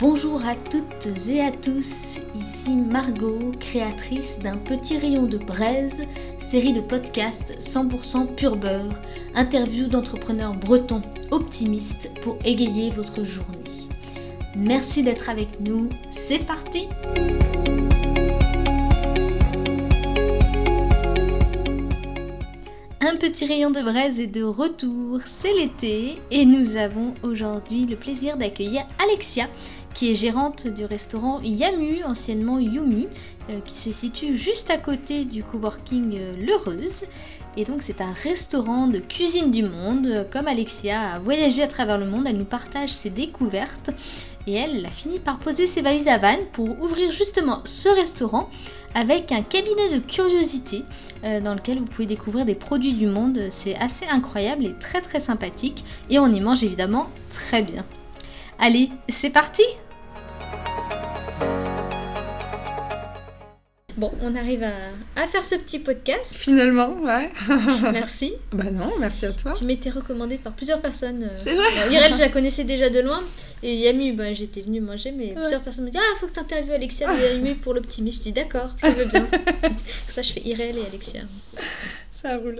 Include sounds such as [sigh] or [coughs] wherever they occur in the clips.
Bonjour à toutes et à tous, ici Margot, créatrice d'un petit rayon de braise, série de podcasts 100% pur beurre, interview d'entrepreneurs bretons optimistes pour égayer votre journée. Merci d'être avec nous, c'est parti Un petit rayon de braise est de retour, c'est l'été et nous avons aujourd'hui le plaisir d'accueillir Alexia qui est gérante du restaurant Yamu, anciennement Yumi, euh, qui se situe juste à côté du coworking euh, L'Heureuse. Et donc c'est un restaurant de cuisine du monde. Comme Alexia a voyagé à travers le monde, elle nous partage ses découvertes. Et elle a fini par poser ses valises à Vannes pour ouvrir justement ce restaurant avec un cabinet de curiosité euh, dans lequel vous pouvez découvrir des produits du monde. C'est assez incroyable et très très sympathique. Et on y mange évidemment très bien. Allez, c'est parti Bon, on arrive à, faire ce petit podcast. Finalement, ouais. [laughs] merci. Bah non, merci à toi. Tu m'étais recommandé par plusieurs personnes. Euh. C'est vrai. Irène, je la connaissais déjà de loin. Et Yami, bah, j'étais venue manger, mais plusieurs personnes me disent Ah, faut que tu interviewes Alexia et Yami pour l'optimisme. Je dis D'accord, je veux bien. [laughs] ça, je fais Irène et Alexia. Ça roule.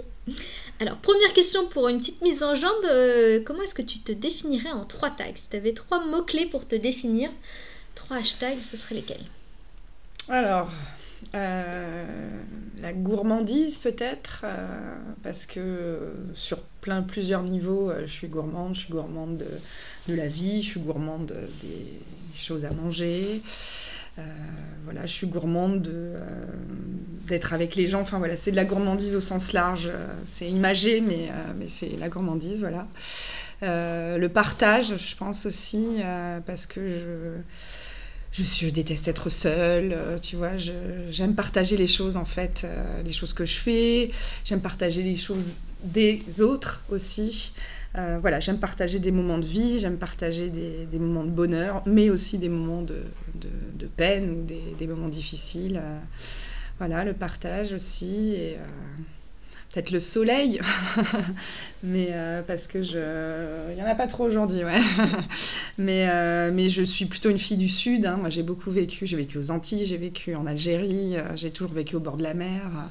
Alors, première question pour une petite mise en jambe. Euh, comment est-ce que tu te définirais en trois tags? Si tu avais trois mots-clés pour te définir, trois hashtags, ce seraient lesquels? Alors, euh, la gourmandise peut-être, euh, parce que sur plein plusieurs niveaux, je suis gourmande. Je suis gourmande de, de la vie, je suis gourmande des choses à manger. Euh, voilà, je suis gourmande euh, d'être avec les gens. Enfin voilà, c'est de la gourmandise au sens large. Euh, c'est imagé, mais, mais c'est la gourmandise, voilà. le partage, je pense aussi, parce que je, je, déteste être seule, tu vois. J'aime partager les choses, en fait, les choses que je fais. J'aime partager les choses des autres aussi. Euh, voilà, j'aime partager des moments de vie, j'aime partager des, moments de bonheur, mais aussi des moments de, peine ou des, moments difficiles. Euh, voilà, le partage aussi euh, peut-être le soleil, [laughs] mais parce que je, il en a pas trop aujourd'hui, [laughs] mais je suis plutôt une fille du sud. Hein. J'ai beaucoup vécu. J'ai vécu aux Antilles, j'ai vécu en Algérie, j'ai toujours vécu au bord de la mer.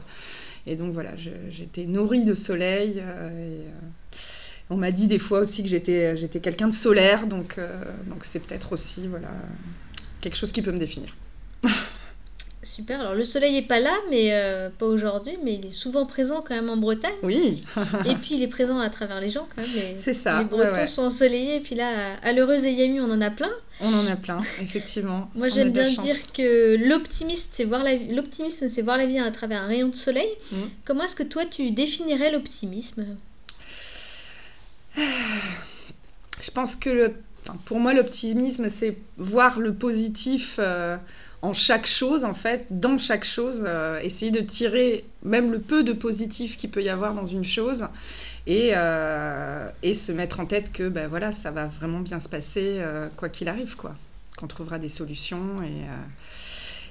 Et donc voilà, j'étais nourrie de soleil. On m'a dit des fois aussi que j'étais, j'étais quelqu'un de solaire, donc, euh, donc c'est peut-être aussi voilà, quelque chose qui peut me définir. [laughs] Super, alors le soleil n'est pas là, mais euh, pas aujourd'hui, mais il est souvent présent quand même en Bretagne. Oui. et puis il est présent à travers les gens quand même. [laughs] C'est ça. Les Bretons sont ensoleillés, et puis là, à l'heureuse et Yamu, on en a plein. On en a plein, effectivement. Moi j'aime bien dire que l'optimisme, c'est voir la l'optimisme, c'est voir la vie à travers un rayon de soleil. Mmh. Comment est-ce que toi tu définirais l'optimisme? [sighs] je pense que pour moi, l'optimisme, c'est voir le positif euh, en chaque chose, en fait, dans chaque chose, euh, essayer de tirer même le peu de positif qu'il peut y avoir dans une chose et, euh, se mettre en tête que ben, voilà, ça va vraiment bien se passer, quoi qu'il arrive, quoi. Qu'on trouvera des solutions et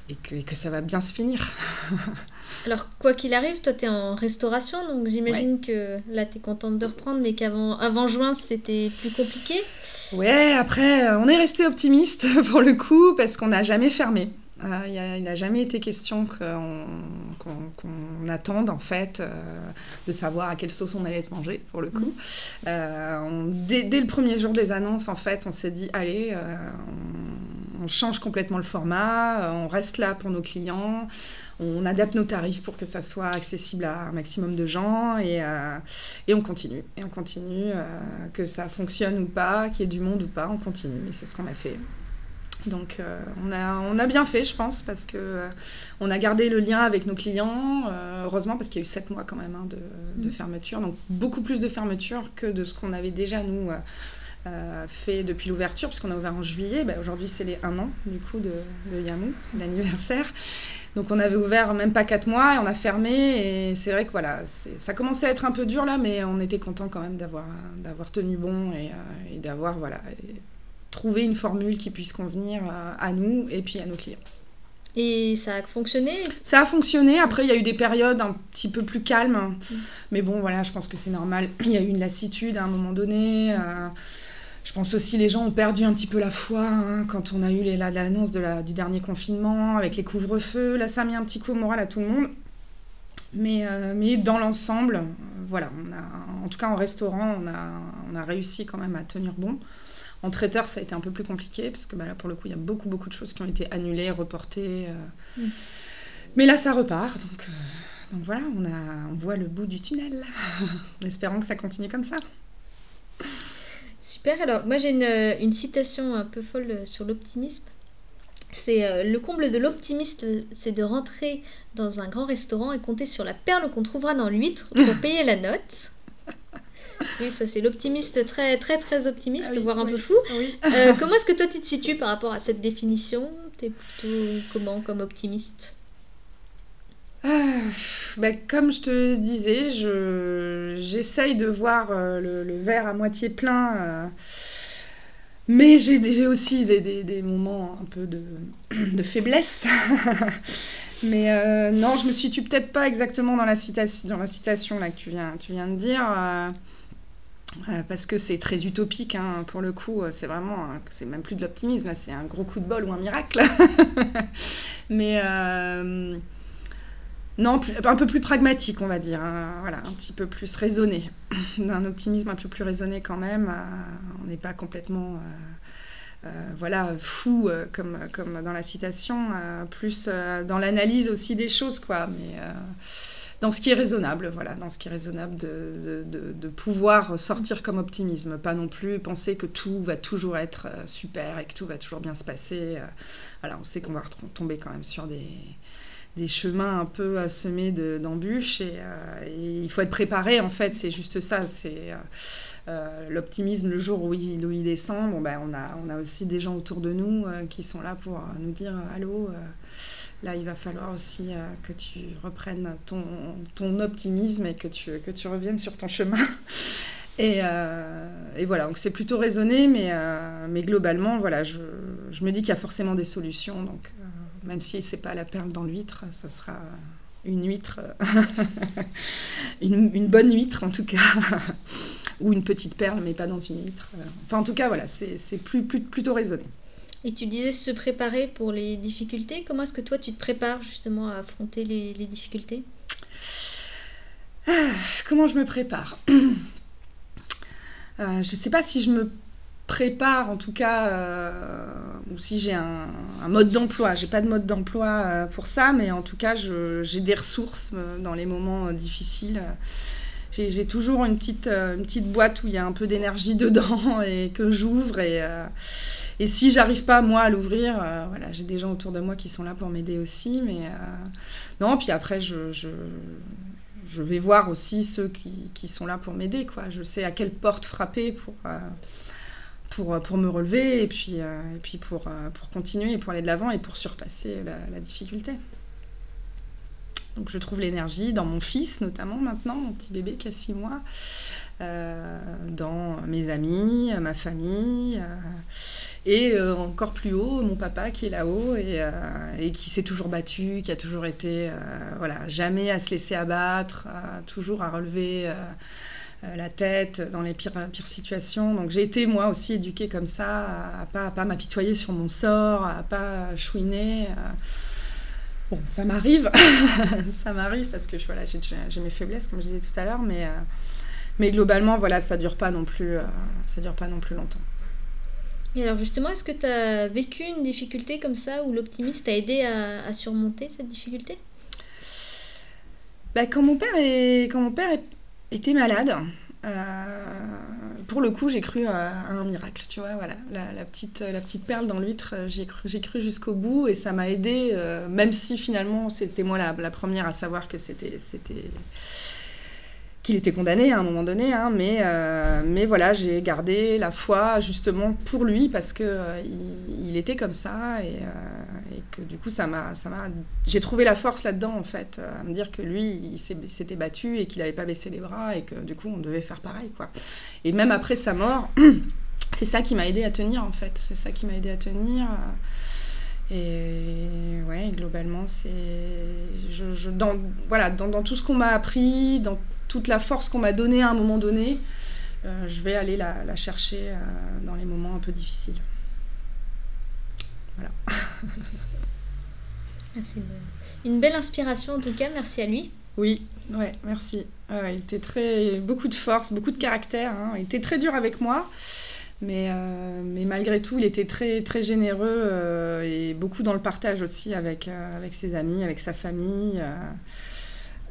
et que, ça va bien se finir. [laughs] Alors, quoi qu'il arrive, toi, tu es en restauration, donc j'imagine que là, tu es contente de reprendre, mais qu'avant avant juin, c'était plus compliqué. Ouais, après, euh, on est resté optimiste [laughs] pour le coup, parce qu'on n'a jamais fermé. Euh, il n'a jamais été question qu'on attende, en fait, euh, de savoir à quelle sauce on allait être mangé, pour le coup. Mm. dès, dès, le premier jour des annonces, en fait, on s'est dit, allez, on on change complètement le format, euh, on reste là pour nos clients, on adapte nos tarifs pour que ça soit accessible à un maximum de gens et, euh, et on continue. Et on continue, euh, que ça fonctionne ou pas, qu'il y ait du monde ou pas, on continue. Et c'est ce qu'on a fait. Donc on, a, on a bien fait, je pense, parce que on a gardé le lien avec nos clients, heureusement, parce qu'il y a eu sept mois quand même hein, de, de, mmh. fermeture, donc beaucoup plus de fermeture que de ce qu'on avait déjà, nous euh, fait depuis l'ouverture, puisqu'on a ouvert en juillet. Bah, aujourd'hui, c'est les un an du coup de, de Yamu, c'est l'anniversaire. Donc on avait ouvert même pas quatre mois et on a fermé. Et c'est vrai que voilà, ça commençait à être un peu dur là, mais on était content quand même d'avoir tenu bon et, euh, d'avoir voilà trouvé une formule qui puisse convenir à, nous et puis à nos clients. Et ça a fonctionné? Ça a fonctionné. Après, il y a eu des périodes un petit peu plus calmes. Mm. Mais bon, voilà, je pense que c'est normal. [clears throat] Il y a eu une lassitude à un moment donné. Euh, je pense aussi les gens ont perdu un petit peu la foi hein, quand on a eu l'annonce du dernier confinement avec les couvre-feux. Là, ça a mis un petit coup au moral à tout le monde. Mais, euh, mais dans l'ensemble, euh, voilà, on a, en tout cas en restaurant, on a, on a réussi quand même à tenir bon. En traiteur, ça a été un peu plus compliqué parce que bah, là, pour le coup, il y a beaucoup, beaucoup de choses qui ont été annulées, reportées. Euh. Mm. Mais là, ça repart. Donc, donc voilà, on, a, on voit le bout du tunnel. [laughs] en espérant que ça continue comme ça. Super, alors moi j'ai une, citation un peu folle sur l'optimisme. C'est euh, le comble de l'optimiste, c'est de rentrer dans un grand restaurant et compter sur la perle qu'on trouvera dans l'huître pour [laughs] payer la note. Oui, ça c'est l'optimiste très très très optimiste, ah voire un peu fou. Euh, comment est-ce que toi tu te situes par rapport à cette définition? T'es plutôt comment comme optimiste? Ah, bah, comme je te disais, j'essaye de voir euh, le, verre à moitié plein. Euh, mais j'ai aussi des, moments un peu de, [clears throat] faiblesse. [laughs] mais non, je me situe peut-être pas exactement dans la citation, dans la citation là, que tu viens, tu viens de dire. Parce que c'est très utopique, hein, pour le coup, c'est vraiment, c'est même plus de l'optimisme, c'est un gros coup de bol ou un miracle. [laughs] mais non, un peu plus pragmatique, on va dire. Hein. voilà, un petit peu plus raisonné. [coughs] Un optimisme un peu plus raisonné quand même. Euh, on n'est pas complètement euh, euh, voilà, fou comme, comme dans la citation, plus dans l'analyse aussi des choses, quoi. Mais dans ce qui est raisonnable, voilà, dans ce qui est raisonnable de, pouvoir sortir comme optimisme, pas non plus penser que tout va toujours être super et que tout va toujours bien se passer. voilà, on sait qu'on va tomber quand même sur des, chemins un peu semés d'embûches euh, et, il faut être préparé en fait c'est juste ça c'est euh, euh, l'optimisme le jour où il, descend bon ben on a on a aussi des gens autour de nous qui sont là pour nous dire allô là il va falloir aussi que tu reprennes ton, optimisme et que tu que tu reviennes sur ton chemin [laughs] et, et, voilà, donc c'est plutôt raisonné, mais, mais globalement, voilà, je, je me dis qu'il y a forcément des solutions. Donc, même si c'est pas la perle dans l'huître, ça sera une huître, [laughs] une, bonne huître en tout cas, [laughs] ou une petite perle, mais pas dans une huître. Enfin, en tout cas, voilà, c'est plus, plutôt raisonné. Et tu disais se préparer pour les difficultés. Comment est-ce que toi, tu te prépares justement à affronter les, difficultés? Ah, Comment je me prépare? [clears throat] Euh, Je ne sais pas si je me prépare en tout cas, euh, ou si j'ai un, mode d'emploi. J'ai pas de mode d'emploi euh, pour ça, mais en tout cas, j'ai des ressources dans les moments difficiles. J'ai toujours une petite, une petite boîte où il y a un peu d'énergie [laughs] dedans et que j'ouvre. Et, et si j'arrive pas, moi, à l'ouvrir, voilà, j'ai des gens autour de moi qui sont là pour m'aider aussi. Mais non, puis après, je, vais voir aussi ceux qui, sont là pour m'aider. Je sais à quelle porte frapper pour pour, pour me relever et puis, euh, et puis pour, euh, pour continuer et pour aller de l'avant et pour surpasser la, difficulté. Donc je trouve l'énergie dans mon fils notamment maintenant, mon petit bébé qui a six mois, euh, dans mes amis, ma famille, et encore plus haut, mon papa qui est là-haut et, qui s'est toujours battu, qui a toujours été, voilà, jamais à se laisser abattre, toujours à relever euh, la tête dans les pires, situations. Donc j'ai été moi aussi éduquée comme ça, à pas, pas m'apitoyer sur mon sort, à pas chouiner. Euh. Bon, ça m'arrive, [laughs] ça m'arrive parce que j'ai mes faiblesses, comme je disais tout à l'heure, mais, euh, mais globalement, voilà, ça dure pas non plus, ça dure pas non plus longtemps. Et alors justement, est-ce que tu as vécu une difficulté comme ça où l'optimiste t'a aidé à, surmonter cette difficulté? Bah, quand mon père est, quand mon père est était malade. Euh, pour le coup, j'ai cru à, un miracle, tu vois, voilà, la, petite, la petite perle dans l'huître, j'ai cru, j'ai cru jusqu'au bout et ça m'a aidé, euh, même si finalement c'était moi la, la, première à savoir que c'était, c'était, qu'il était condamné à un moment donné, hein, mais, euh, mais voilà, j'ai gardé la foi justement pour lui parce que euh, il, était comme ça et, euh, et, que du coup ça m'a, ça m'a, j'ai trouvé la force là-dedans en fait, à me dire que lui il s'était battu et qu'il n'avait pas baissé les bras et que du coup on devait faire pareil quoi. Et même après sa mort, [clears throat] c'est ça qui m'a aidé à tenir en fait, c'est ça qui m'a aidé à tenir. Et ouais, globalement, c'est. Je, je, dans, voilà, dans, dans tout ce qu'on m'a appris, dans toute la force qu'on m'a donnée à un moment donné, je vais aller la, chercher dans les moments un peu difficiles. Voilà. [laughs] C'est une, belle inspiration en tout cas, merci à lui. Oui, ouais, merci. il était très beaucoup de force, beaucoup de caractère. Hein. Il était très dur avec moi, mais, euh, mais malgré tout, il était très très généreux euh, et beaucoup dans le partage aussi avec euh, avec ses amis, avec sa famille.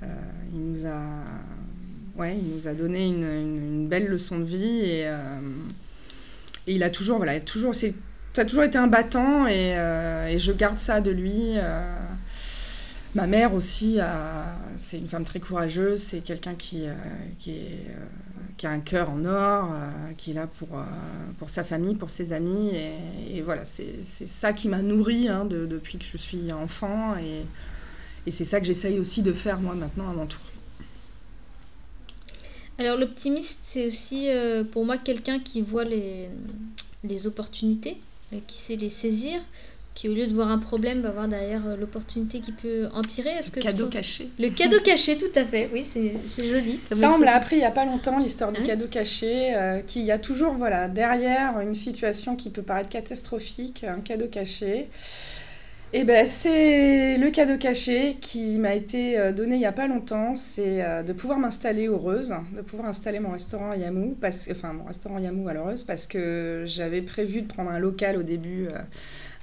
il nous a ouais, il nous a donné une, belle leçon de vie et, et, il a toujours voilà, toujours toujours été un battant et, et, je garde ça de lui. Ma mère aussi, c'est une femme très courageuse, c'est quelqu'un qui, euh, euh, a un cœur en or, euh, qui est là pour, pour sa famille, pour ses amis. Et, voilà, c'est ça qui m'a nourrie hein, depuis que je suis enfant. Et, et c'est ça que j'essaye aussi de faire moi maintenant à mon tour. Alors l'optimiste, c'est aussi pour moi quelqu'un qui voit les, les opportunités, qui sait les saisir qui au lieu de voir un problème va voir derrière euh, l'opportunité qui peut en tirer. Est-ce que cadeau caché. Le cadeau caché, tout à fait. Oui, c'est joli. Ça, on me l'a appris il n'y a pas longtemps, l'histoire du hein cadeau caché, euh, qu'il y a toujours voilà, derrière une situation qui peut paraître catastrophique, un cadeau caché. Eh ben c'est le cadeau caché qui m'a été euh, donné il n'y a pas longtemps, c'est de pouvoir m'installer heureuse, de pouvoir installer mon restaurant Yamou, parce, enfin mon restaurant Yamou à l'heureuse, parce que j'avais prévu de prendre un local au début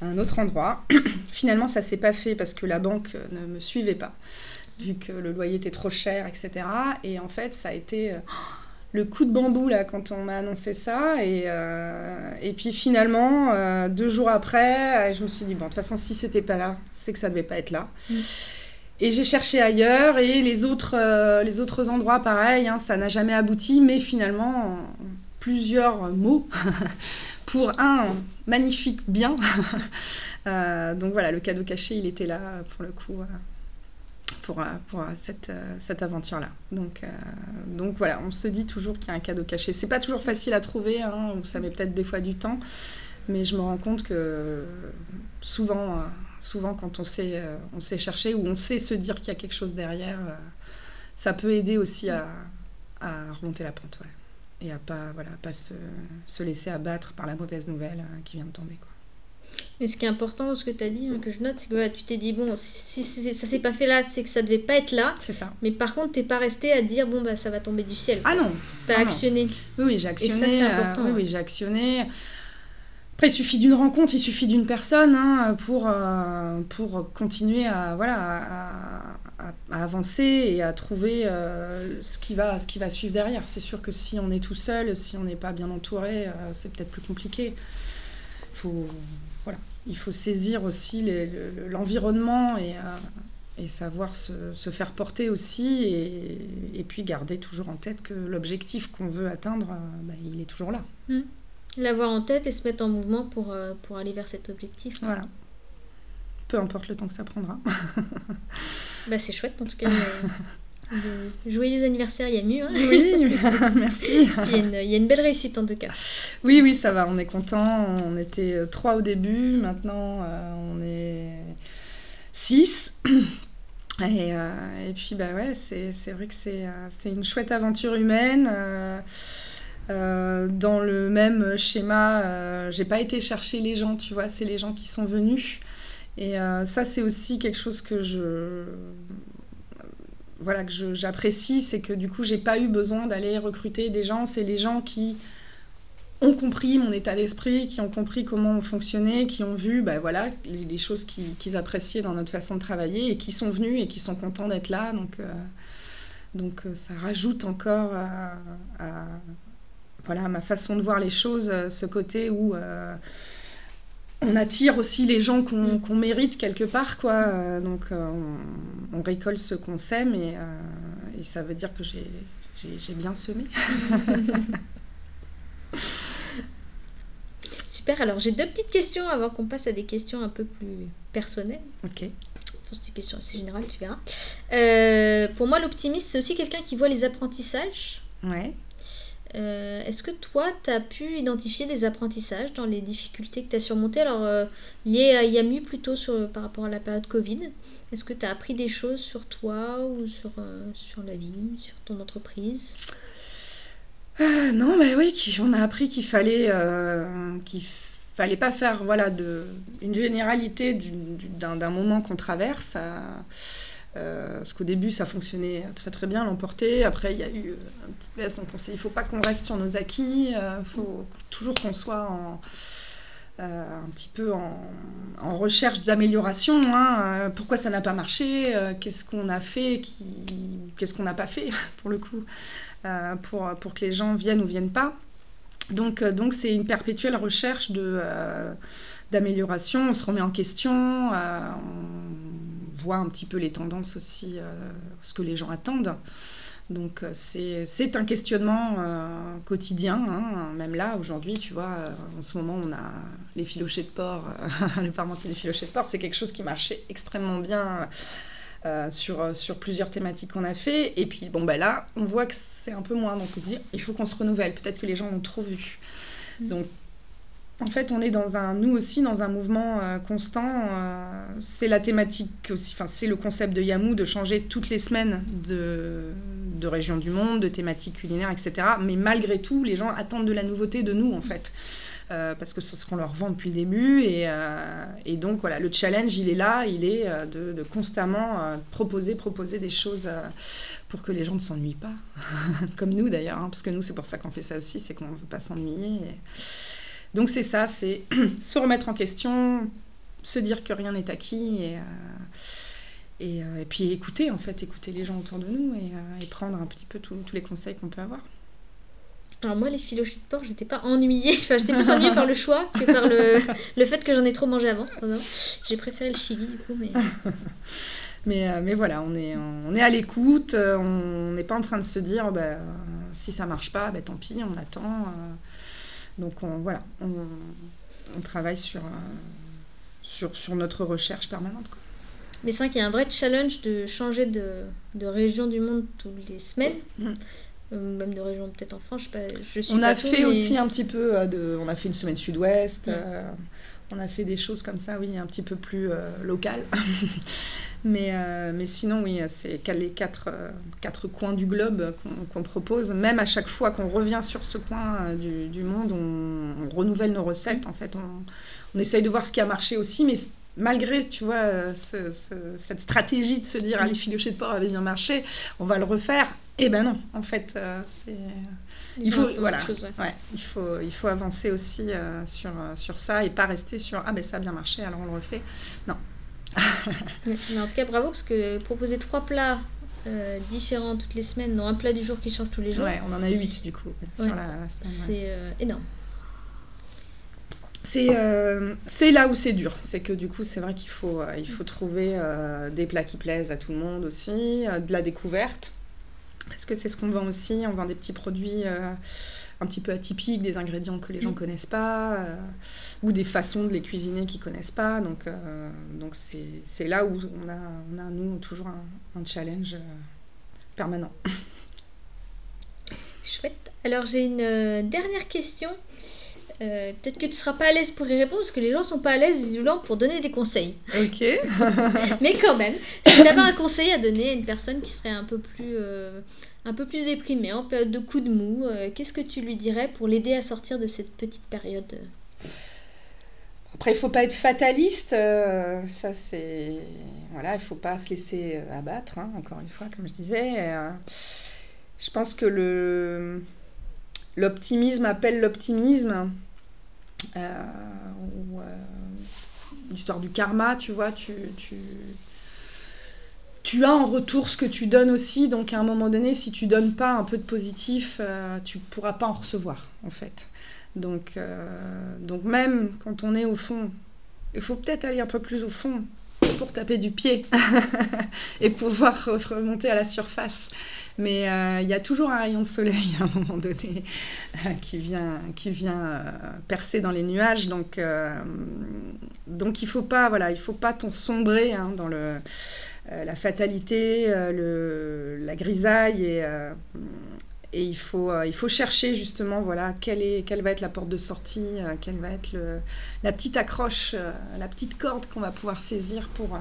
un autre endroit. [coughs] Finalement, ça s'est pas fait parce que la banque ne me suivait pas, vu que le loyer était trop cher, etc. Et en fait, ça a été euh, le coup de bambou là quand on m'a annoncé ça. Et, euh, et puis finalement, euh, deux jours après, je me suis dit, bon, de toute façon, si c'était pas là, c'est que ça devait pas être là. Mm. Et j'ai cherché ailleurs et les autres, les autres endroits, pareil, hein, ça n'a jamais abouti, mais finalement, plusieurs mots [laughs] pour un magnifique bien. [laughs] Euh, donc voilà, le cadeau caché, il était là pour le coup. Euh, pour, euh, pour cette, cette aventure-là. Donc, donc voilà, on se dit toujours qu'il y a un cadeau caché. C'est pas toujours facile à trouver, hein, ça met peut-être des fois du temps, mais je me rends compte que souvent, souvent quand on sait, on sait chercher ou on sait se dire qu'il y a quelque chose derrière, ça peut aider aussi à, à remonter la pente. Ouais et à pas voilà pas se, se, laisser abattre par la mauvaise nouvelle euh, qui vient de tomber. Mais ce qui est important dans ce que tu as dit, hein, que je note, c'est que tu t'es dit, bon, si, si, ça s'est pas fait là, c'est que ça devait pas être là. C'est ça. Mais par contre, t'es pas resté à dire, bon, bah ça va tomber du ciel. Ah non Tu as actionné. Oui, oui, j'ai actionné. Et ça, c'est important. oui, oui j'ai actionné. Après, il suffit d'une rencontre, il suffit d'une personne hein, pour, euh, pour continuer à, voilà, à, avancer et à trouver euh, ce, qui va, ce qui va suivre derrière. C'est sûr que si on est tout seul, si on n'est pas bien entouré, euh, c'est peut-être plus compliqué. Faut, voilà, il faut saisir aussi l'environnement et, et savoir se, se, faire porter aussi et, et, puis garder toujours en tête que l'objectif qu'on veut atteindre, bah, il est toujours là. Mmh l'avoir en tête et se mettre en mouvement pour, euh, pour aller vers cet objectif. Voilà. Peu importe le temps que ça prendra. bah, c'est chouette en tout cas. [laughs] joyeux anniversaire Yamu. Hein oui, [laughs] merci. il, y a une, belle réussite en tout cas. Oui, oui, ça va, on est content. On était euh, trois au début, maintenant euh, on est six. Et, et, puis, bah ouais, c'est vrai que c'est une chouette aventure humaine. Euh, dans le même schéma, euh, j'ai pas été chercher les gens, tu vois, c'est les gens qui sont venus. Et euh, ça, c'est aussi quelque chose que je voilà que j'apprécie, c'est que du coup, j'ai pas eu besoin d'aller recruter des gens. C'est les gens qui ont compris mon état d'esprit, qui ont compris comment on fonctionnait, qui ont vu bah, voilà, les, choses qu'ils appréciaient dans notre façon de travailler et qui sont venus et qui sont contents d'être là. Donc, donc ça rajoute encore à, voilà ma façon de voir les choses, euh, ce côté où euh, on attire aussi les gens qu'on mm. mérite quelque part, quoi. Euh, donc on, récolte ce qu'on sème et, et, ça veut dire que j'ai bien semé. [laughs] Super, alors j'ai deux petites questions avant qu'on passe à des questions un peu plus personnelles. Ok. C'est des questions assez générales, tu verras. pour moi, l'optimiste, c'est aussi quelqu'un qui voit les apprentissages. Ouais. Euh, est-ce que toi, tu as pu identifier des apprentissages dans les difficultés que tu as surmontées? Alors, euh, liées à Yamu plutôt sur, par rapport à la période Covid. Est-ce que tu as appris des choses sur toi ou sur, euh, la vie, sur ton entreprise? Non, mais oui, on a appris qu'il fallait, qu'il fallait pas faire voilà, une généralité d'un moment qu'on traverse. Euh, parce qu'au début, ça fonctionnait très très bien, l'emporter. Après, il y a eu un petit baisse. Donc, on s'est dit, il ne faut pas qu'on reste sur nos acquis. Il euh, faut toujours qu'on soit en, euh, un petit peu en, recherche d'amélioration. Hein. pourquoi ça n'a pas marché? Qu'est-ce qu'on a fait Qu'est-ce qu'on n'a pas fait, [laughs] pour le coup, pour, que les gens viennent ou viennent pas donc, c'est une perpétuelle recherche d'amélioration. On se remet en question. on voit un petit peu les tendances aussi, euh, ce que les gens attendent. Donc euh, c'est un questionnement euh, quotidien, hein. même là aujourd'hui, tu vois, en ce moment on a les filochés de porc, [laughs] le parmentier des filochés de porc, c'est quelque chose qui marchait extrêmement bien sur, sur plusieurs thématiques qu'on a fait. Et puis bon ben là, on voit que c'est un peu moins, donc on se dit il faut qu'on se renouvelle, peut-être que les gens ont trop vu. Mmh. Donc en fait, on est dans un, nous aussi, dans un mouvement euh, constant. Euh, c'est la thématique aussi, c'est le concept de Yamou de changer toutes les semaines de, de région du monde, de thématiques culinaires, etc. Mais malgré tout, les gens attendent de la nouveauté de nous, en fait. Euh, parce que c'est ce qu'on leur vend depuis le début. Et, et, donc, voilà, le challenge, il est là, il est de, constamment proposer, proposer des choses pour que les gens ne s'ennuient pas. [laughs] Comme nous, d'ailleurs, hein, parce que nous, c'est pour ça qu'on fait ça aussi, c'est qu'on ne veut pas s'ennuyer. Donc c'est ça, c'est [clears throat] se remettre en question, se dire que rien n'est acquis et, euh, euh, et, puis écouter en fait, écouter les gens autour de nous et, euh, prendre un petit peu tous les conseils qu'on peut avoir. Alors moi les filochis de porc, j'étais pas ennuyée, [laughs] enfin, j'étais plus ennuyée par le choix que par le, [laughs] le fait que j'en ai trop mangé avant. J'ai préféré le chili du coup, mais... [laughs] mais, mais voilà, on est, on est à l'écoute, on n'est pas en train de se dire bah, si ça marche pas, bah, tant pis, on attend. Donc voilà, on, travaille sur, euh, sur, sur, notre recherche permanente. Mais c'est vrai qu'il y a un vrai challenge de changer de, de région du monde toutes les semaines. Mm. Euh, même de région peut-être en France, je, sais pas, je suis On a fait aussi un petit peu euh, de... On a fait une semaine sud-ouest. Mm. On a fait des choses comme ça, oui, un petit peu plus locales. [laughs] Mais, euh, mais sinon, oui, c'est les quatre, euh, quatre coins du globe qu'on propose. Même à chaque fois qu'on revient sur ce coin euh, du, du, monde, on, renouvelle nos recettes. En fait, on, on, essaye de voir ce qui a marché aussi, mais malgré, tu vois, cette stratégie de se dire, ah, les filochés de porc avaient bien marché, on va le refaire. Eh ben non, en fait, c'est... Il faut, voilà, ouais. il, faut, il faut avancer aussi sur, sur ça et pas rester sur, ah ben ça a bien marché, alors on le refait. Non, [laughs] mais en tout cas, bravo, parce que proposer trois plats euh, différents toutes les semaines, dans un plat du jour qui change tous les jours. Ouais, on en a huit du coup sur la, C'est euh, énorme. Euh, c'est là où c'est dur. C'est que du coup, c'est vrai qu'il faut, il faut trouver des plats qui plaisent à tout le monde aussi, de la découverte. Parce que c'est ce qu'on vend aussi. On vend des petits produits un petit peu atypiques, des ingrédients que les gens ne mm. connaissent pas, euh, ou des façons de les cuisiner qu'ils ne connaissent pas. Donc euh, donc c'est là où on a, on a, nous, toujours un, challenge euh, permanent. Chouette. Alors j'ai une dernière question. Peut-être que tu ne seras pas à l'aise pour y répondre parce que les gens sont pas à l'aise visiblement pour donner des conseils. Ok. [laughs] Mais quand même, si tu avais un conseil à donner à une personne qui serait un peu plus un peu plus déprimé, en période de coup de mou, euh, qu'est-ce que tu lui dirais pour l'aider à sortir de cette petite période Après, il faut pas être fataliste, euh, ça c'est... Voilà, il faut pas se laisser euh, abattre, hein, encore une fois, comme je disais. je pense que le... l'optimisme appelle l'optimisme. L'histoire du karma, tu vois, tu, tu tu as en retour ce que tu donnes aussi. Donc à un moment donné, si tu donnes pas un peu de positif, euh, tu pourras pas en recevoir en fait. Donc, euh, donc même quand on est au fond, il faut peut-être aller un peu plus au fond pour taper du pied [laughs] et pouvoir remonter à la surface. Mais euh, il y a toujours un rayon de soleil à un moment donné qui vient, qui vient percer dans les nuages. Donc, donc il faut pas, voilà, il faut pas sombrer hein, dans le euh, la fatalité, euh, le, la grisaille et, euh, et il faut, il faut chercher justement voilà quelle, est, quelle va être la porte de sortie, quelle va être la petite accroche, la petite corde qu'on va pouvoir saisir pour,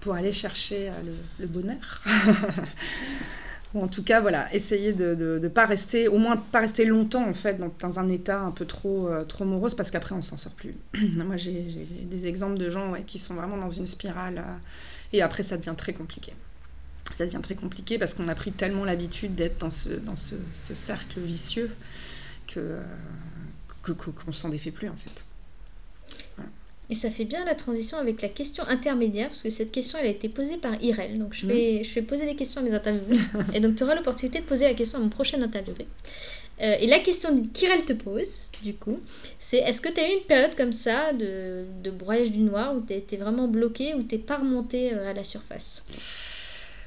pour aller chercher le, bonheur. [laughs] ou en tout cas, voilà, essayer de ne pas rester, au moins pas rester longtemps en fait, dans, un état un peu trop, euh, trop morose, parce qu'après on s'en sort plus. [clears throat] Moi j'ai des exemples de gens qui sont vraiment dans une spirale, euh, et après ça devient très compliqué. Ça devient très compliqué parce qu'on a pris tellement l'habitude d'être dans, ce, dans ce, cercle vicieux que qu'on ne s'en défait plus en fait. Et ça fait bien la transition avec la question intermédiaire, parce que cette question, elle a été posée par Irel. Donc, je vais, je vais poser des questions à mes interviewés. [laughs] et donc, tu auras l'opportunité de poser la question à mon prochain interviewé. Euh, et la question qu'Irel te pose, du coup, c'est est-ce que tu as eu une période comme ça de, de broyage du noir où tu été vraiment bloqué, où tu pas remonté euh, à la surface?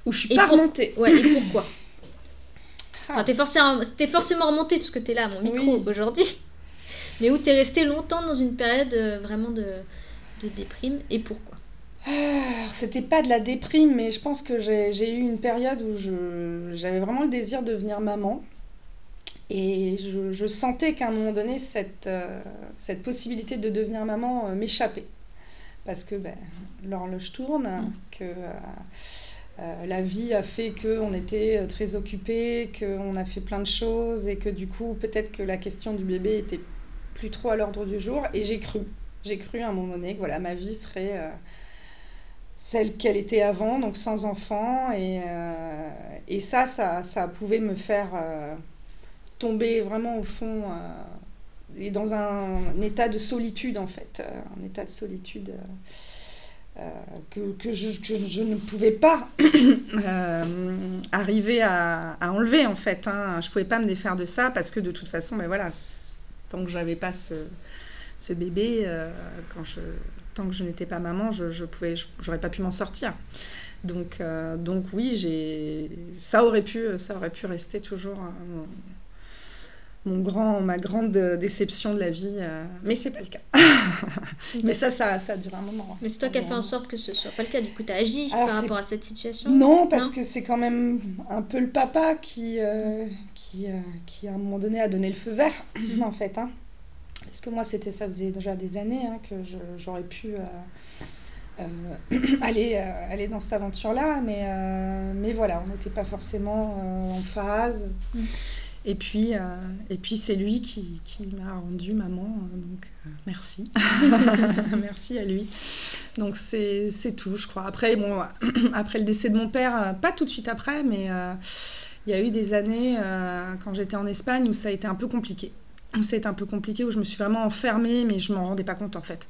Où je suis pas remontée Ouais, et pourquoi [laughs] ah. Enfin, t'es forcément, forcément remonté puisque tu es là à mon micro aujourd'hui mais où tu es resté longtemps dans une période euh, vraiment de, de déprime et pourquoi? Ah, C'était pas de la déprime, mais je pense que j'ai eu une période où j'avais vraiment le désir de devenir maman. Et je, je sentais qu'à un moment donné, cette, euh, cette possibilité de devenir maman euh, m'échappait. Parce que ben, l'horloge tourne, mmh. que la vie a fait qu'on était très occupés, qu'on a fait plein de choses et que du coup, peut-être que la question du bébé était plus trop à l'ordre du jour. Et j'ai cru, j'ai cru à un moment donné que voilà, ma vie serait euh, celle qu'elle était avant, donc sans enfant. Et, euh, ça, ça, pouvait me faire euh, tomber vraiment au fond et dans un, état de solitude, en fait. un état de solitude. Que, que, je, ne pouvais pas [coughs] arriver à, enlever en fait. Hein. Je pouvais pas me défaire de ça parce que de toute façon, ben voilà, tant que j'avais pas ce, bébé, euh, quand je, tant que je n'étais pas maman, je, je pouvais, j'aurais pas pu m'en sortir. Donc, euh, donc oui, ça aurait pu, ça aurait pu rester toujours euh, mon, grand, ma grande déception de la vie, mais c'est pas le cas. [laughs] mais ça, ça, ça a duré un moment. Mais c'est toi qui as fait en sorte que ce soit pas le cas. Du coup, tu as agi par rapport à cette situation. Non, parce que c'est quand même un peu le papa qui, qui, euh, qui à un moment donné a donné le feu vert, en fait. Hein. Parce que moi, c'était ça faisait déjà des années hein, que j'aurais pu euh, euh, [clears throat] aller, aller dans cette aventure-là, mais, mais voilà, on n'était pas forcément en phase. Mm. Et puis, et puis c'est lui qui, qui m'a rendu maman, donc merci. [laughs] [laughs] merci à lui. Donc c'est tout, je crois. Après, bon, [clears throat] après le décès de mon père, pas tout de suite après, mais il y a eu des années, euh, quand j'étais en Espagne, où ça a été un peu compliqué. Où ça a été un peu compliqué, où je me suis vraiment enfermée, mais je m'en rendais pas compte en fait.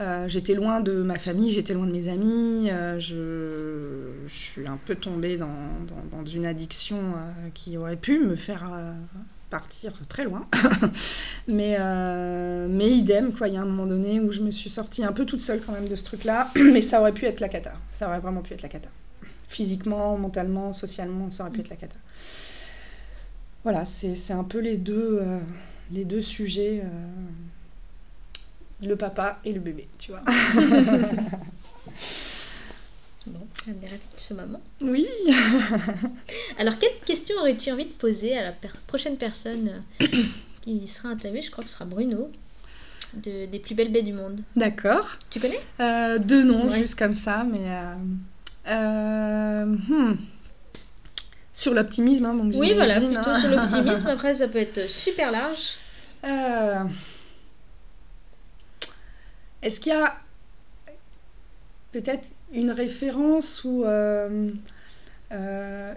Euh, j'étais loin de ma famille, j'étais loin de mes amis, euh, je, suis un peu tombée dans, une addiction qui aurait pu me faire partir très loin. [laughs] mais, mais idem, quoi, il y a un moment donné où je me suis sortie un peu toute seule quand même de ce truc-là, [clears throat] mais ça aurait pu être la cata, ça aurait vraiment pu être la cata physiquement, mentalement, socialement, ça aurait pu être la cata. Voilà, c'est un peu les deux, euh, les deux sujets, euh, le papa et le bébé, tu vois. [laughs] bon, on est ravis de ce moment. Oui. [laughs] Alors, quelle question aurais-tu envie de poser à la prochaine personne euh, qui sera interviewée Je crois que ce sera Bruno. De, des plus belles baies du monde. D'accord. Tu connais? Deux noms, juste comme ça, mais euh, hmm. Sur l'optimisme, hein, donc Oui, voilà, plutôt hein. sur l'optimisme. [laughs] Après, ça peut être super large. Euh, est-ce qu'il y a peut-être une référence ou euh,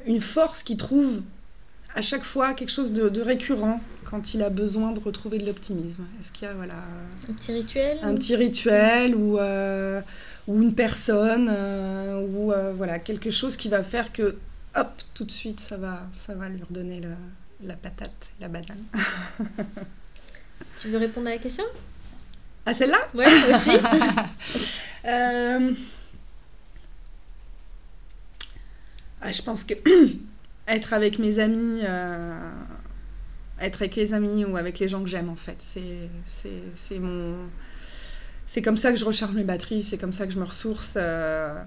une force qui trouve à chaque fois quelque chose de, récurrent quand il a besoin de retrouver de l'optimisme? Est-ce qu'il y a voilà, un petit rituel Un petit rituel ou ou une personne euh, ou euh, voilà quelque chose qui va faire que hop tout de suite ça va ça va lui redonner la patate la banane? Tu veux répondre à la question? À celle-là? Oui aussi [laughs] euh, ah, je pense que [clears throat] être avec mes amis être avec les amis ou avec les gens que j'aime en fait c'est mon c'est comme ça que je recharge mes batteries, c'est comme ça que je me ressource. Euh,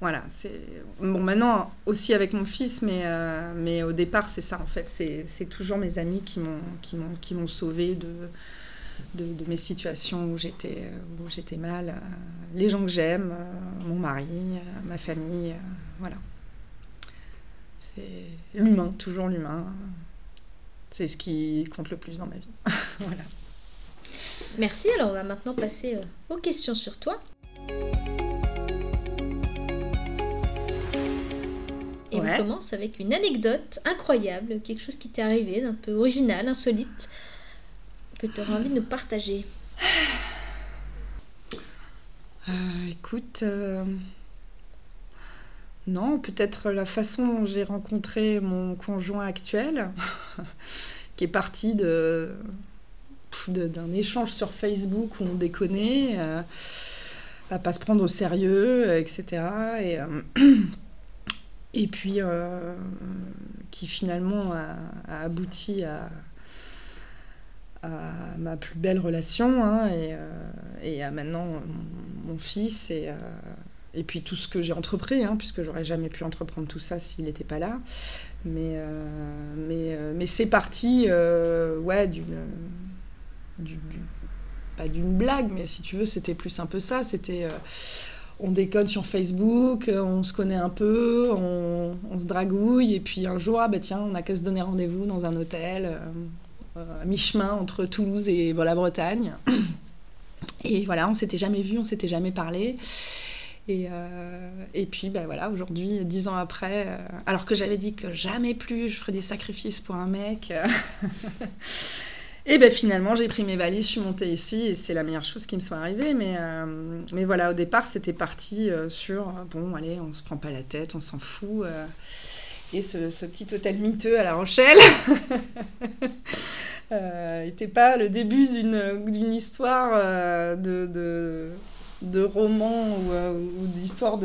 voilà, c'est bon maintenant aussi avec mon fils, mais, euh, mais au départ c'est ça en fait, c'est toujours mes amis qui m'ont qui m'ont qui m'ont sauvé de, de, mes situations où j'étais où j'étais mal, euh, les gens que j'aime, mon mari, ma famille, voilà. c'est l'humain, toujours l'humain. C'est ce qui compte le plus dans ma vie. [laughs] voilà. Merci, alors on va maintenant passer euh, aux questions sur toi. Et on commence avec une anecdote incroyable, quelque chose qui t'est arrivé, d'un peu original, insolite, que tu aurais envie de nous partager. Euh, écoute, euh, non, peut-être la façon dont j'ai rencontré mon conjoint actuel, [laughs] qui est parti de d'un échange sur Facebook où on déconnait, euh, à pas se prendre au sérieux, etc. Et, [clears throat] et puis qui finalement a, abouti à, ma plus belle relation hein, et, et, à maintenant mon, fils et, et puis tout ce que j'ai entrepris, hein, puisque j'aurais jamais pu entreprendre tout ça s'il n'était pas là. Mais, euh, mais, euh, mais c'est parti euh, ouais, d'une. pas d'une blague, mais si tu veux, c'était plus un peu ça. C'était. on déconne sur Facebook, on se connaît un peu, on, se dragouille, et puis un jour, ah, bah tiens, on n'a qu'à se donner rendez-vous dans un hôtel, à mi-chemin entre Toulouse et la Bretagne. [clears throat] Et voilà, on s'était jamais vu, on s'était jamais parlé. Et, euh, et puis ben voilà, aujourd'hui, dix ans après, euh, alors que j'avais dit que jamais plus je ferais des sacrifices pour un mec, euh, [laughs] et ben finalement j'ai pris mes valises, je suis montée ici et c'est la meilleure chose qui me soit arrivée. Mais, mais voilà, au départ c'était parti sur bon, allez, on se prend pas la tête, on s'en fout. Et ce, ce, petit hôtel miteux à La Rochelle. [laughs] n'était pas le début d'une histoire de, de de romans ou, euh, ou d'histoire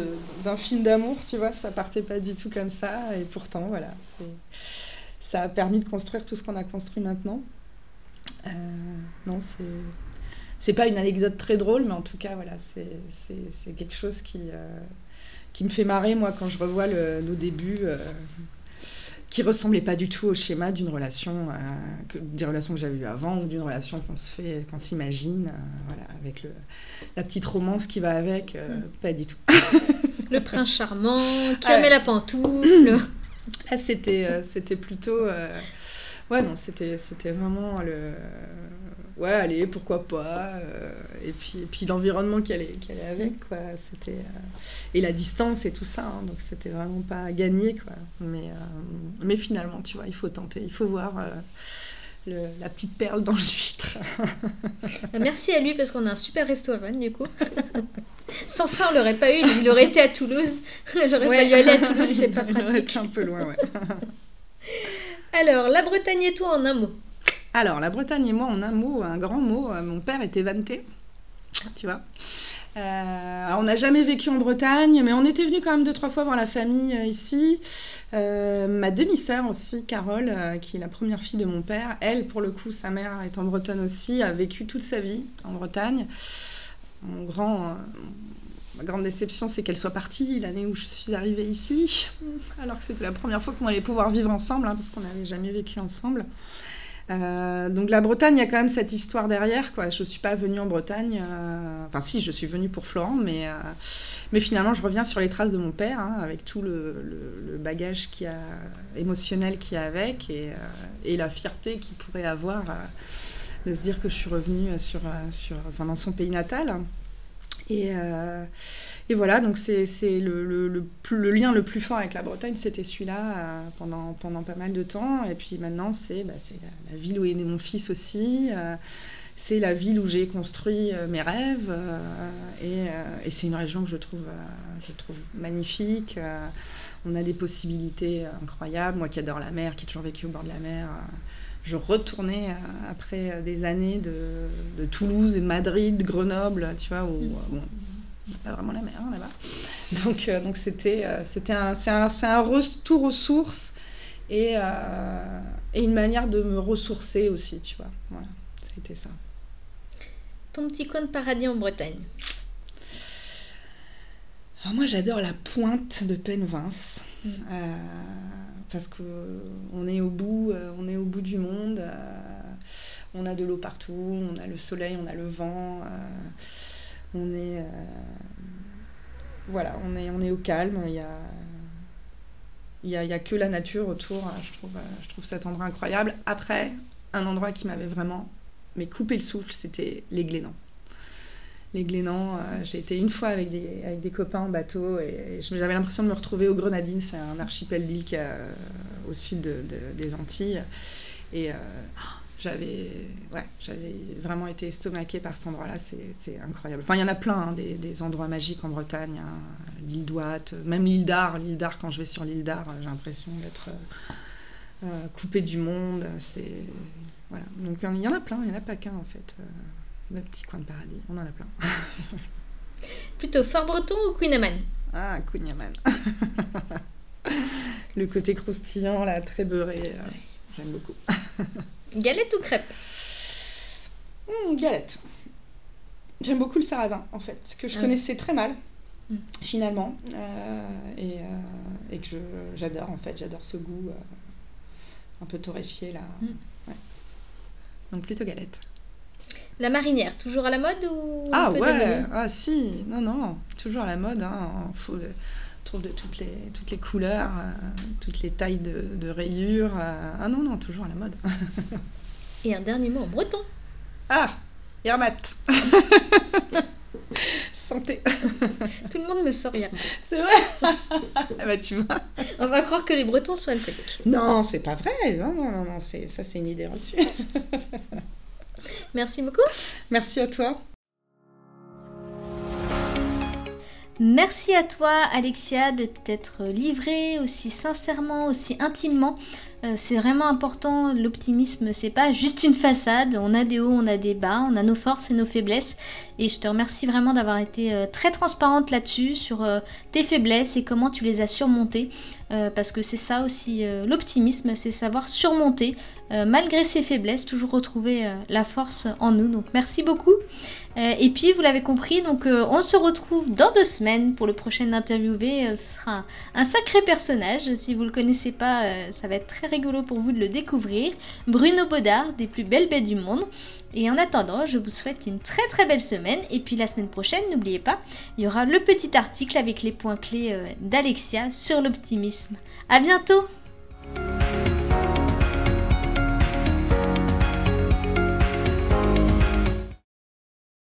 d'un film d'amour, tu vois, ça partait pas du tout comme ça. Et pourtant, voilà, ça a permis de construire tout ce qu'on a construit maintenant. Euh, non, c'est c'est pas une anecdote très drôle, mais en tout cas, voilà, c'est quelque chose qui, euh, qui me fait marrer, moi, quand je revois le, nos débuts qui ressemblait pas du tout au schéma d'une relation, euh, que, des relations que j'avais eues avant ou d'une relation qu'on se fait, qu'on s'imagine, euh, voilà, avec le, la petite romance qui va avec, euh, mm. pas du tout. [laughs] le prince charmant qui ah la pantoufle. Ah, c'était, c'était plutôt, ouais non, c'était, c'était vraiment le, ouais, allez, pourquoi pas. Euh, et puis, et puis l'environnement qui allait, qui allait avec, quoi. C'était, euh, et la distance et tout ça. Hein, donc c'était vraiment pas gagné, quoi. Mais, euh, mais finalement, tu vois, il faut tenter, il faut voir. Le, la petite perle dans l'huître. [laughs] Merci à lui parce qu'on a un super restaurant du coup. [laughs] Sans ça, on l'aurait pas eu. Il aurait été à Toulouse. [laughs] J'aurais fallu aller à Toulouse, c'est pas pratique. un peu loin, ouais. Alors, la Bretagne et toi en un mot alors, la Bretagne et moi, en un mot, un grand mot, euh, mon père était vanté, tu vois. Euh, on n'a jamais vécu en Bretagne, mais on était venu quand même deux, trois fois voir la famille euh, ici. ma demi-sœur aussi, Carole, qui est la première fille de mon père, elle, pour le coup, sa mère est en Bretagne aussi, a vécu toute sa vie en Bretagne. Mon grand, ma grande déception, c'est qu'elle soit partie l'année où je suis arrivée ici, alors que c'était la première fois qu'on allait pouvoir vivre ensemble, hein, parce qu'on n'avait jamais vécu ensemble. Euh, donc la Bretagne, il y a quand même cette histoire derrière. Quoi. Je ne suis pas venue en Bretagne. Euh, enfin si, je suis venue pour Florent, mais, euh, mais finalement je reviens sur les traces de mon père, hein, avec tout le, bagage qui a, émotionnel qu'il y a avec et, et, la fierté qu'il pourrait avoir de se dire que je suis revenue sur, sur, enfin, dans son pays natal. Et, et voilà, donc c'est le, le, le, lien le plus fort avec la Bretagne, c'était celui-là euh, pendant, pendant pas mal de temps. Et puis maintenant, c'est bah, la, ville où est né mon fils aussi. Euh, c'est la ville où j'ai construit euh, mes rêves. et, et c'est une région que je trouve, je trouve magnifique. on a des possibilités incroyables. Moi qui adore la mer, qui ai toujours vécu au bord de la mer je retournais après des années de, Toulouse et Madrid, Grenoble, tu vois, où bon, pas vraiment la mer hein, là-bas. [laughs] Donc euh, donc c'était euh, c'était un c'est un, un, retour aux sources et, euh, et une manière de me ressourcer aussi, tu vois. Voilà, c'était ça. Ton petit coin de paradis en Bretagne. Alors moi j'adore la pointe de Penvins. Mm. parce que on est au bout, on est au bout du monde. on a de l'eau partout, on a le soleil, on a le vent on est, euh, voilà, on est, on est au calme. Il y a, Il n'y a, a que la nature autour. Je trouve, je trouve cet endroit incroyable. Après, un endroit qui m'avait vraiment mais coupé le souffle, c'était les Glénans. Les Glénans, j'ai été une fois avec des, copains en bateau et, j'avais l'impression de me retrouver aux Grenadines. C'est un archipel d'îles au sud des Antilles. Et j'avais ouais, j'avais vraiment été estomaquée par cet endroit-là, c'est incroyable. Enfin, il y en a plein, hein, des, endroits magiques en Bretagne, hein, l'île d'Ouate, même l'île d'Ar. L'île d'Ar, quand je vais sur l'île d'Ar, j'ai l'impression d'être euh, euh, coupée du monde. Voilà. Donc il y en a plein, il n'y en a pas qu'un en fait. Euh, petit coin de paradis, on en a plein. [laughs] Plutôt Fort Breton ou Queen Ah, Queen [laughs] Le côté croustillant, là, très beurré, euh, j'aime beaucoup. [laughs] Galette ou crêpe? Hmm, Galette. J'aime beaucoup le sarrasin, en fait, que je ah connaissais très mal, hmm. finalement, euh, et, euh, et, que j'adore, en fait, j'adore ce goût un peu torréfié, là. Hmm. Donc plutôt galette. La marinière, toujours à la mode ou Ah ouais, ah si, non, non, toujours à la mode, hein. Faut, trouve de toutes les, toutes les couleurs, euh, toutes les tailles de, rayures. Euh. ah non, non, toujours à la mode. Et un dernier mot en breton. Ah, Yermat. [laughs] Santé. Tout le monde me sort Yermat. C'est vrai [laughs] ah bah, tu vois. On va croire que les Bretons sont alcooliques. Non, c'est pas vrai. Non, non, non, non ça c'est une idée reçue. [laughs] Merci beaucoup. Merci à toi. Merci à toi Alexia de t'être livrée aussi sincèrement, aussi intimement. Euh, c'est vraiment important, l'optimisme c'est pas juste une façade, on a des hauts, on a des bas, on a nos forces et nos faiblesses. Et je te remercie vraiment d'avoir été euh, très transparente là-dessus, sur euh, tes faiblesses et comment tu les as surmontées. parce que c'est ça aussi l'optimisme, c'est savoir surmonter malgré ses faiblesses, toujours retrouver la force en nous. Donc merci beaucoup. Euh, et puis, vous l'avez compris, donc euh, on se retrouve dans deux semaines pour le prochain interviewé. Euh, ce sera un, sacré personnage. Si vous ne le connaissez pas, ça va être très rigolo pour vous de le découvrir. Bruno Baudard, des plus belles baies du monde. Et en attendant, je vous souhaite une très très belle semaine. Et puis la semaine prochaine, n'oubliez pas, il y aura le petit article avec les points clés d'Alexia sur l'optimisme. À bientôt